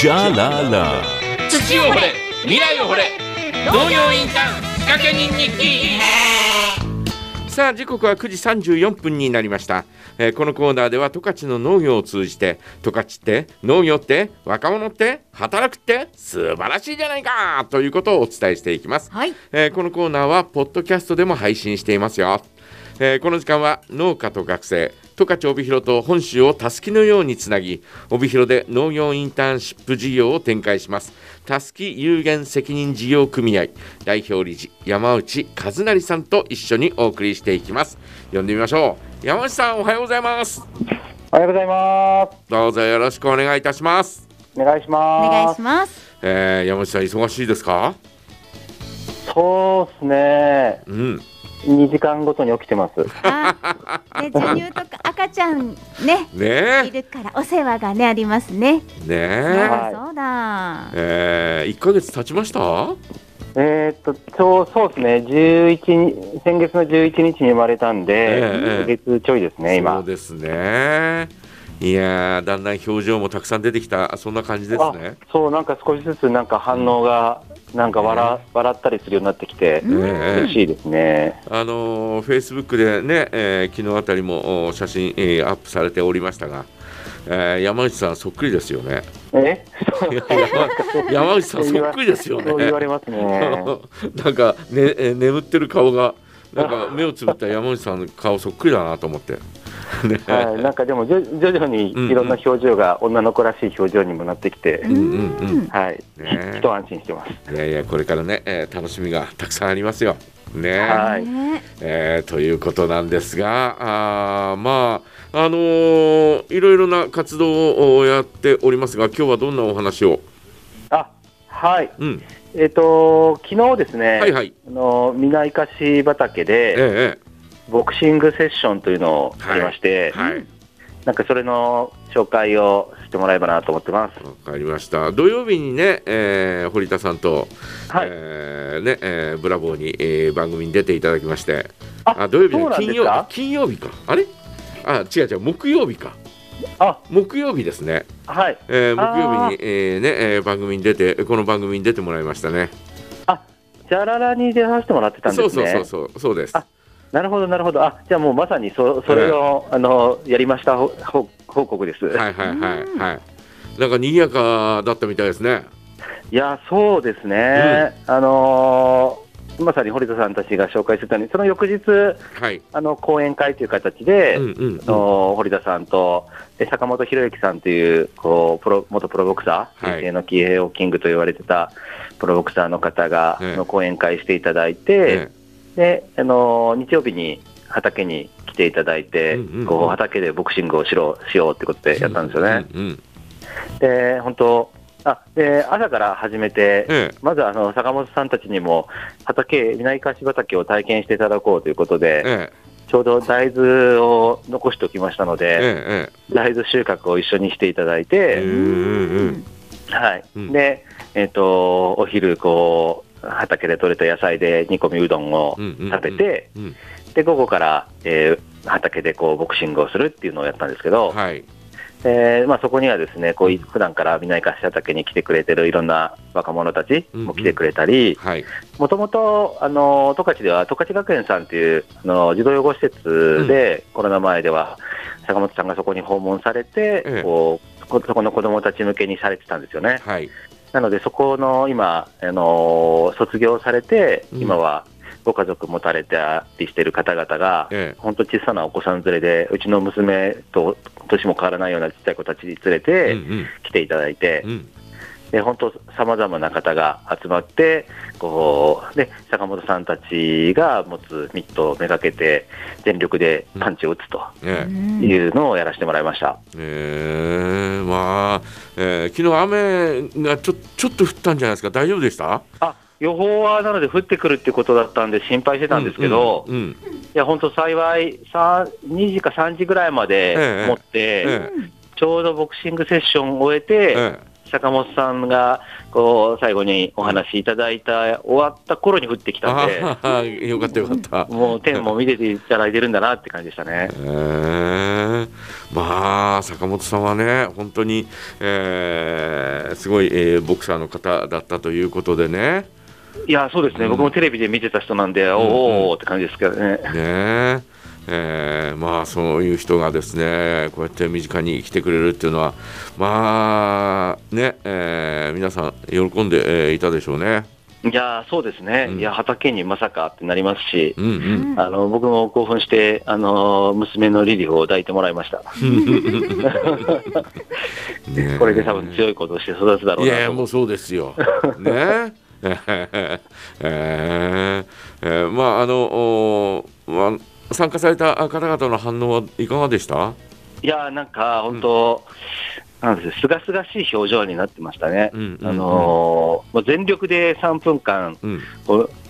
じゃらら。土を掘れ未来を掘れ。農業インターン仕掛け人日記。さあ時刻は9時34分になりました、えーこのコーナーでは十勝の農業を通じて十勝って農業って若者って働くって素晴らしいじゃないかということをお伝えしていきます、はい。えーこのコーナーはポッドキャストでも配信していますよ、えーこの時間は農家と学生十勝帯広と本州をたすきのようにつなぎ帯広で農業インターンシップ事業を展開しますたすき有限責任事業組合代表理事山内和成さんと一緒にお送りしていきます呼んでみましょう山内さんおはようございますおはようございます。どうぞよろしくお願いいたします、お願いします。お願いします。えー山内さん忙しいですか？そうですね。うん2時間ごとに起きてます。あ、ね、授乳とか 赤ちゃんね、ねいるからお世話がねありますね。えねえはいそうだ。えー、1ヶ月経ちました？えーっと、そうそうですね。11日、先月の11日に生まれたんえで、え1ヶ月ちょいですね、そ今う。ですねいやーだんだん表情もたくさん出てきたそんな感じですあねそう、なんか少しずつなんか反応が、なんか笑,、笑ったりするようになってきて、ええ嬉しいですね。あのフェイスブックでね、えー昨日あたりもお写真、えーアップされておりましたが、えー山内さんそっくりですよね。え？山 山内さんそっくりですよね。言われますね。なんか、ねえー眠ってる顔がなんか目をつぶった山内さんの顔そっくりだなと思って、ねはい、なんかでも徐徐々にいろんな表情が女の子らしい表情にもなってきて、うんうんうん。はい、ね。一安心してます。いやいやこれからね、えー楽しみがたくさんありますよ。ね。はい。ね、えーということなんですがあーまああのーいろいろな活動をやっておりますが今日はどんなお話を、あ、はい。うん、えっ、と、昨日ですね、はいはい。あの、南かし畑えで、えボクシングセッションというのをやりまして、ええはいなんかそれの紹介をしてもらえばなと思ってます。わかりました土曜日にね、えー堀田さんと、はい。えーねえーブラボーに、えー番組に出ていただきましてあ土曜日金曜金曜日かあれ？あ違う違う木曜日かあ、木曜日ですねはい。えー木曜日に、えーねえー番組に出てこの番組に出てもらいましたね。じゃららに出させてもらってたんですね。そうそうそうそうそうです。あなるほど、なるほど。あ、じゃあもうまさにそそれを、あの、やりました報告です。はいはいはいはい。なんか賑やかだったみたいですね。いや、そうですね。あのーまさに堀田さんたちが紹介してたように、その翌日、はい。あの、講演会という形で、うんうんうんあの堀田さんとで坂本博之さんというこうプロ元プロボクサー、はい平成のキーキングと言われてたプロボクサーの方が、ええの講演会していただいて、えであの日曜日に畑に来ていただいて、うんうんうん。こう畑でボクシングをしろしようってことでえやったんですよね。うんうんで本当あで朝から始めて、えまずあの坂本さんたちにも畑、南かし畑を体験していただこうということで、ええ。ちょうど大豆を残しておきましたのえで、ええ。大豆収穫を一緒にしていただいええて、うんうん。はい。うん。でえっとお昼こう、畑で採れた野菜で煮込みうどんをうんうんうん食べて、うんで午後から、えー畑でこうボクシングをするっていうのをやったんですけど、はい。えーまあ、そこにはですねこうい普段から南かし畑に来てくれてるいろんな若者たちも来てくれたり、はい。もともと、あの、十勝では、十勝学園さんという、あの、児童養護施設で、コロナ前では、坂本さんがそこに訪問されて、ええこう、こそこの子供たち向けにされてたんですよね。はい。なので、そこの今、あの、卒業されて、うん。今はご家族持たれたりしている方々が、え本当小さなお子さん連れで、うちの娘と年も変わらないようなちっちゃい子たち連れえてうん来ていただいて、で本当、さまざまな方が集まって、こうで坂本さんたちが持つミットをめがけて、全力でパンチを打つとええいうのをやらせてもらいました。ええまあ、えー昨日雨がちょちょっと降ったんじゃないですか。大丈夫でした？あ予報はなので降ってくるっていうことだったんで心配してたんですけど、うんうんいや本当幸いさ2時か3時ぐらいまええで持って、えちょうどボクシングセッションを終ええて、え坂本さんがこう最後にお話しいただいた、終わった頃に降ってきたんで、よかったよかった。もう天も見てていただいてるんだなって感じでしたね。えーまあ坂本さんはね本当に、えーすごい、えーボクサーの方だったということでね。いや、そうですね、うん僕もテレビで見てた人なんで、おーおーって感じですけどね。ねええーまあそういう人がですねこうやって身近に来てくれるっていうのはまあね、えー皆さん喜んで、えーいたでしょうね。いや、そうですね、うん。いや、畑にまさかってなりますし、うんうん。うん。あの僕も興奮して、あの娘のリリーを抱いてもらいました。これで多分強いことをして育つだろういないやもうそうですよ。ね。ええーえーまああのおまあ参加された方々の反応はいかがでした？いや、なんか本当、なんですすがすがしい表情になってましたね。全力で3分間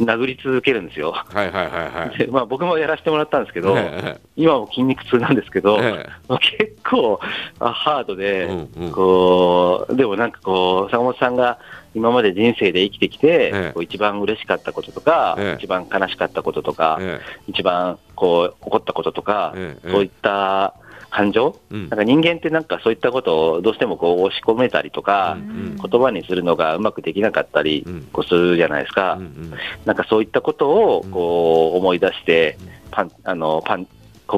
殴り続けるんですよ。はいはいはいはい。でまあ、僕もやらせてもらったんですけど、え今も筋肉痛なんですけど、結構あハードで、こうでもなんかこう、坂本さんが今まで人生で生きてきて、一番嬉しかったこととか、ええ。一番悲しかったこととか、え一番こう怒ったこととか、ええ。そういった感情、うん。なんか人間ってなんかそういったことをどうしてもこう押し込めたりとか、うん言葉にするのがうまくできなかったりうん。こうするじゃないですか。うんうん。なんかそういったことをこう思い出して、パン、あの、パン、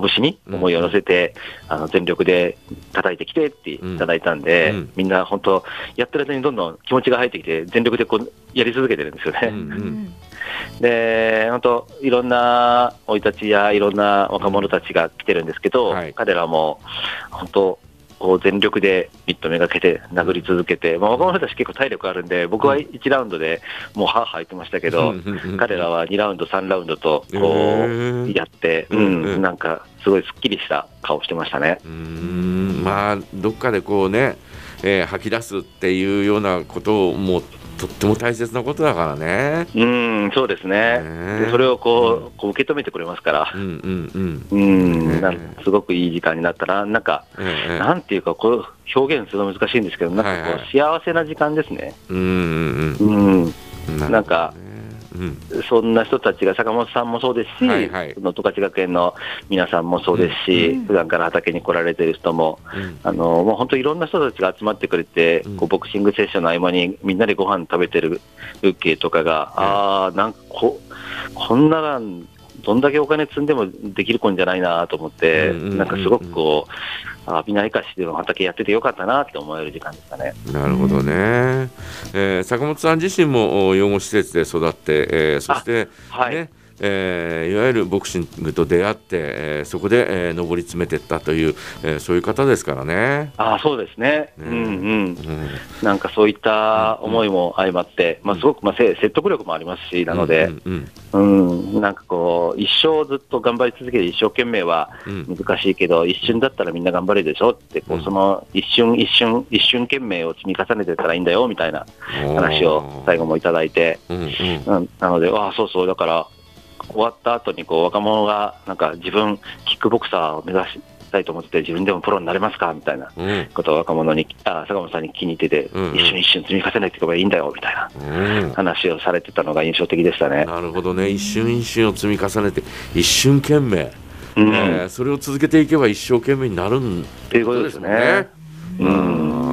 拳に思いを乗せて、あの全力で叩いてきてっていただいたんで、うん。うんみんな本当、やってる間にどんどん気持ちが入ってきて、全力でこうやり続けてるんですよね。うん。うん。で、本当、いろんな生い立ちやいろんな若者たちが来てるんですけど、はい。彼らも本当、こう全力でミットめがけて殴り続けて、まあ、若者たち結構体力あるんで、僕は1ラウンドでもうハーハー言ってましたけど、彼らは2ラウンド、3ラウンドとへこーうやって、ううんなんかすごいすっきりした顔してましたね。うーん。まあどっかでこうね、えー吐き出すっていうようなこともとっても大切なことだからね。うん、そうですね。ねでそれをこうこう受け止めてくれますからう、んうんうん。うん、ねなんかすごくいい時間になったな、なんか、ええなんていうか、こう表現するの難しいんですけど、なんかこう、幸せな時間ですね。うんうんうん、うん。なんかそんな人たちが坂本さんもそうですし、はいはい。その十勝学園の皆さんもそうですし、うん普段から畑に来られてる人も、うん。あのもう本当、いろんな人たちが集まってくれて、うん。こうボクシングセッションの合間にみんなでご飯食べてる風景とかが、ああ、なんかここんな、どんだけお金積んでもできる子んじゃないなと思って、なんかすごくこう、あー、南生かしでも畑やっててよかったなって思える時間でしたね。なるほどね、えー坂本さん自身もお養護施設で育って、えーそして、はい、ねえーいわゆるボクシングと出会って、えーそこで、えー上り詰めていったという、えーそういう方ですからね。ああ、そうですね。ね。うんうん。うん。なんかそういった思いも相まって、まあ、すごくまあせ説得力もありますし、なので、うんうん。うん、なんかこう、一生ずっと頑張り続けて、一生懸命はうん。難しいけど、一瞬だったらみんな頑張れるでしょって、こうん。うその一瞬一瞬、一瞬懸命を積み重ねてったらいいんだよみたいな話を最後もいただいて、うんうん。うん、なので、ああ、そうそう、だから、終わった後にこう若者が、なんか自分、キックボクサーを目指したいと思ってて、自分でもプロになれますかみたいなうん。ことを若者に、あ坂本さんに気に入ってて、うんうん。一瞬一瞬積み重ねていけばいいんだよみたいなうん。話をされてたのが印象的でしたね。なるほどね。一瞬一瞬を積み重ねて一瞬懸命、うん。えーそれを続けていけば一生懸命になるんっていうことですね。うん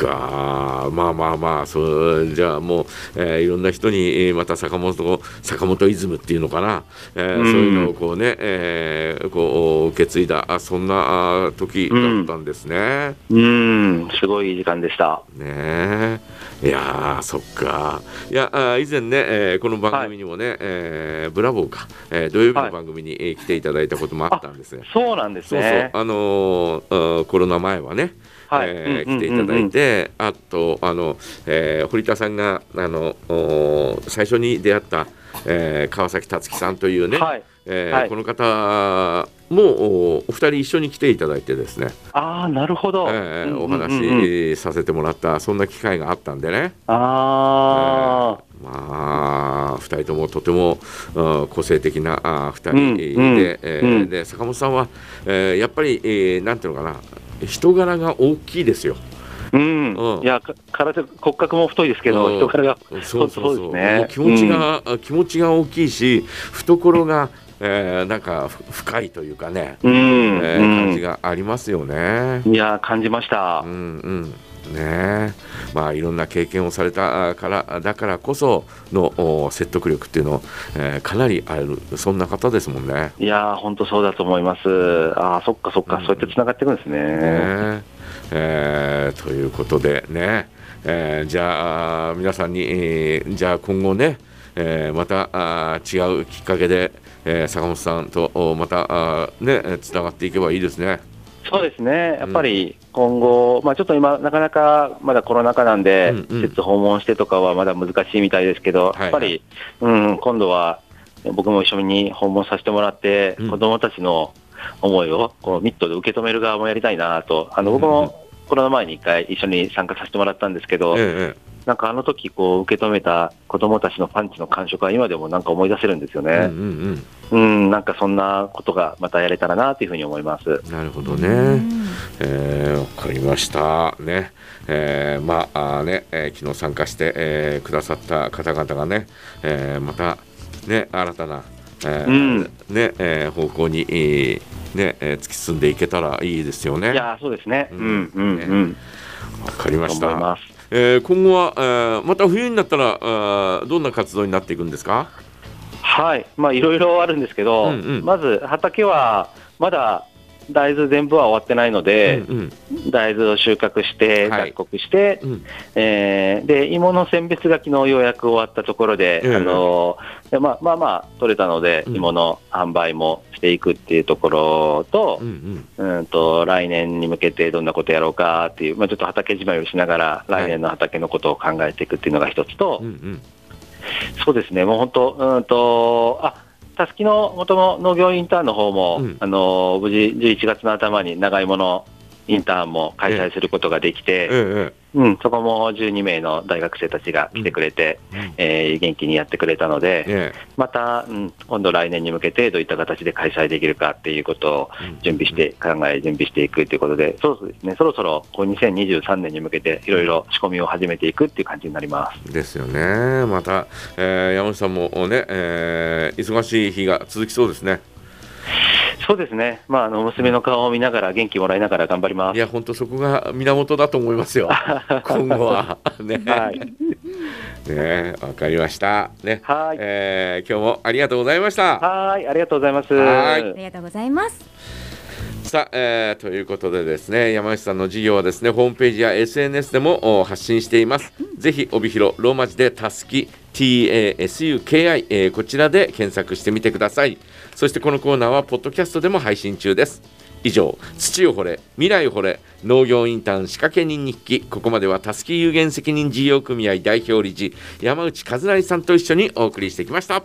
か。まあまあまあそうじゃあもう、えーいろんな人にえーまた坂本坂本イズムっていうのかな、えーうん。そういうのをこうね、えーこう受け継いだあそんなあ時だったんですね。うん、すごいいい時間でした。ねえ。いやーそっか。いやあ以前ね、えーこの番組にもね、えーブラボーか、えー土曜日の番組に、えー来ていただいたこともあったんです。ね。そうなんですそうそう。ね。あのーコロナ前はね、はい。えーうんうん来ていただいて、あとあの、えー堀田さんがあの最初に出会った、えー川崎達樹さんというね、はい。えーはい。この方もおお二人一緒に来ていただいてですね、ああ、なるほど。えーおうんうんうんうん。話しさせてもらったそんな機会があったんでね。ああ、まあ、2人ともとてもうん個性的なあ2人で,、うんうん。えーうんで坂本さんは、えーやっぱり、えーなんていうのかな人柄が大きいですよ。うん。うん。いや、か体、骨格も太いですけど、うん。人柄が、そうそうそう。ね。気持ちが、あ気持ちが大きいし懐がえーなんかふ深いというかね、うん、えーうん。感じがありますよね。いやー、感じました。う。んうんねえまあいろんな経験をされたからだからこそのお説得力っていうの、えーかなりあるそんな方ですもんね。いやー、本当そうだと思います。ああ、そっかそっか、うんそうやって繋がっていくんですね。ねえーということでね、えーじゃあ皆さんに、えーじゃあ今後ね、えーまたあー違うきっかけで、えー坂本さんとおまたあーねつながっていけばいいですね。そうですね、やっぱり今後、まあ、ちょっと今、なかなかまだコロナ禍なんで、うんうん。施設訪問してとかはまだ難しいみたいですけど、はいやっぱり、うん、今度は僕も一緒に訪問させてもらって、うん。子どもたちの思いをこうミットで受け止める側もやりたいなと、あの僕もコロナ前に一回一緒に参加させてもらったんですけど、ええなんかあの時こう受け止めた子どもたちのパンチの感触は今でもなんか思い出せるんですよええうんうね。んうん、なんかそんなことがまたやれたらなというふうに思います。うん、なるほどね。うんえーわかりましたね。えーまあね、えー昨日参加して、えーくださった方々がね、えーまたね新たな、えーうんね、えー方向に、えーね、えー突き進んでいけたらいいですよね。いやーそうですね。ううんん、うん、うん。わかりました。えー今後は、えーまた冬になったらあーどんな活動になっていくんですか？はい、まあいろいろあるんですけど、うんうんまず畑はまだ大豆全部は終わってないので、うん大豆を収穫して、はい脱穀して、うんうんえーで芋の選別が昨日ようやく終わったところで、ええあのでまあまあまあ取れたので、うん芋の販売もしていくっていうところとうんう、んうんと来年に向けてどんなことやろうかっていう、まあ、ちょっと畑じまいをしながら、来年の畑のことを考えていくっていうのが一つと、うんうんそうですね、もう本当、うんと、あたすきの元の農業インターンの方も、うん。あの無事、11月の頭に長芋のインターンも開催することができて、ええうん、そこも12名の大学生たちが来てくれて、ええうんえー元気にやってくれたので、えまた、うん、今度来年に向けてどういった形で開催できるかっていうことを準備して、考え、準備していくということで、そうですね、そろそろこう2023年に向けていろいろ仕込みを始めていくっていう感じになります。ですよね。また、えー山内さんもね、えー忙しい日が続きそうですね。そうですね、まあ、あの娘の顔を見ながら、元気もらいながら頑張ります。いや、本当そこが源だと思いますよ。今後は。ね。はい、ね、わかりました。ね。はいえー今日もありがとうございました。はい、ありがとうございます。はいありがとうございます。さあ、えーということでですね山内さんの事業はですねホームページや SNS でもお発信しています、ぜひ帯広ローマ字でたすき TASUKI、えーこちらで検索してみてください。そしてこのコーナーはポッドキャストでも配信中です。以上土を掘れ未来を掘れ農業インターン仕掛け人日記。ここまではたすき有限責任事業組合代表理事山内和成さんと一緒にお送りしてきました。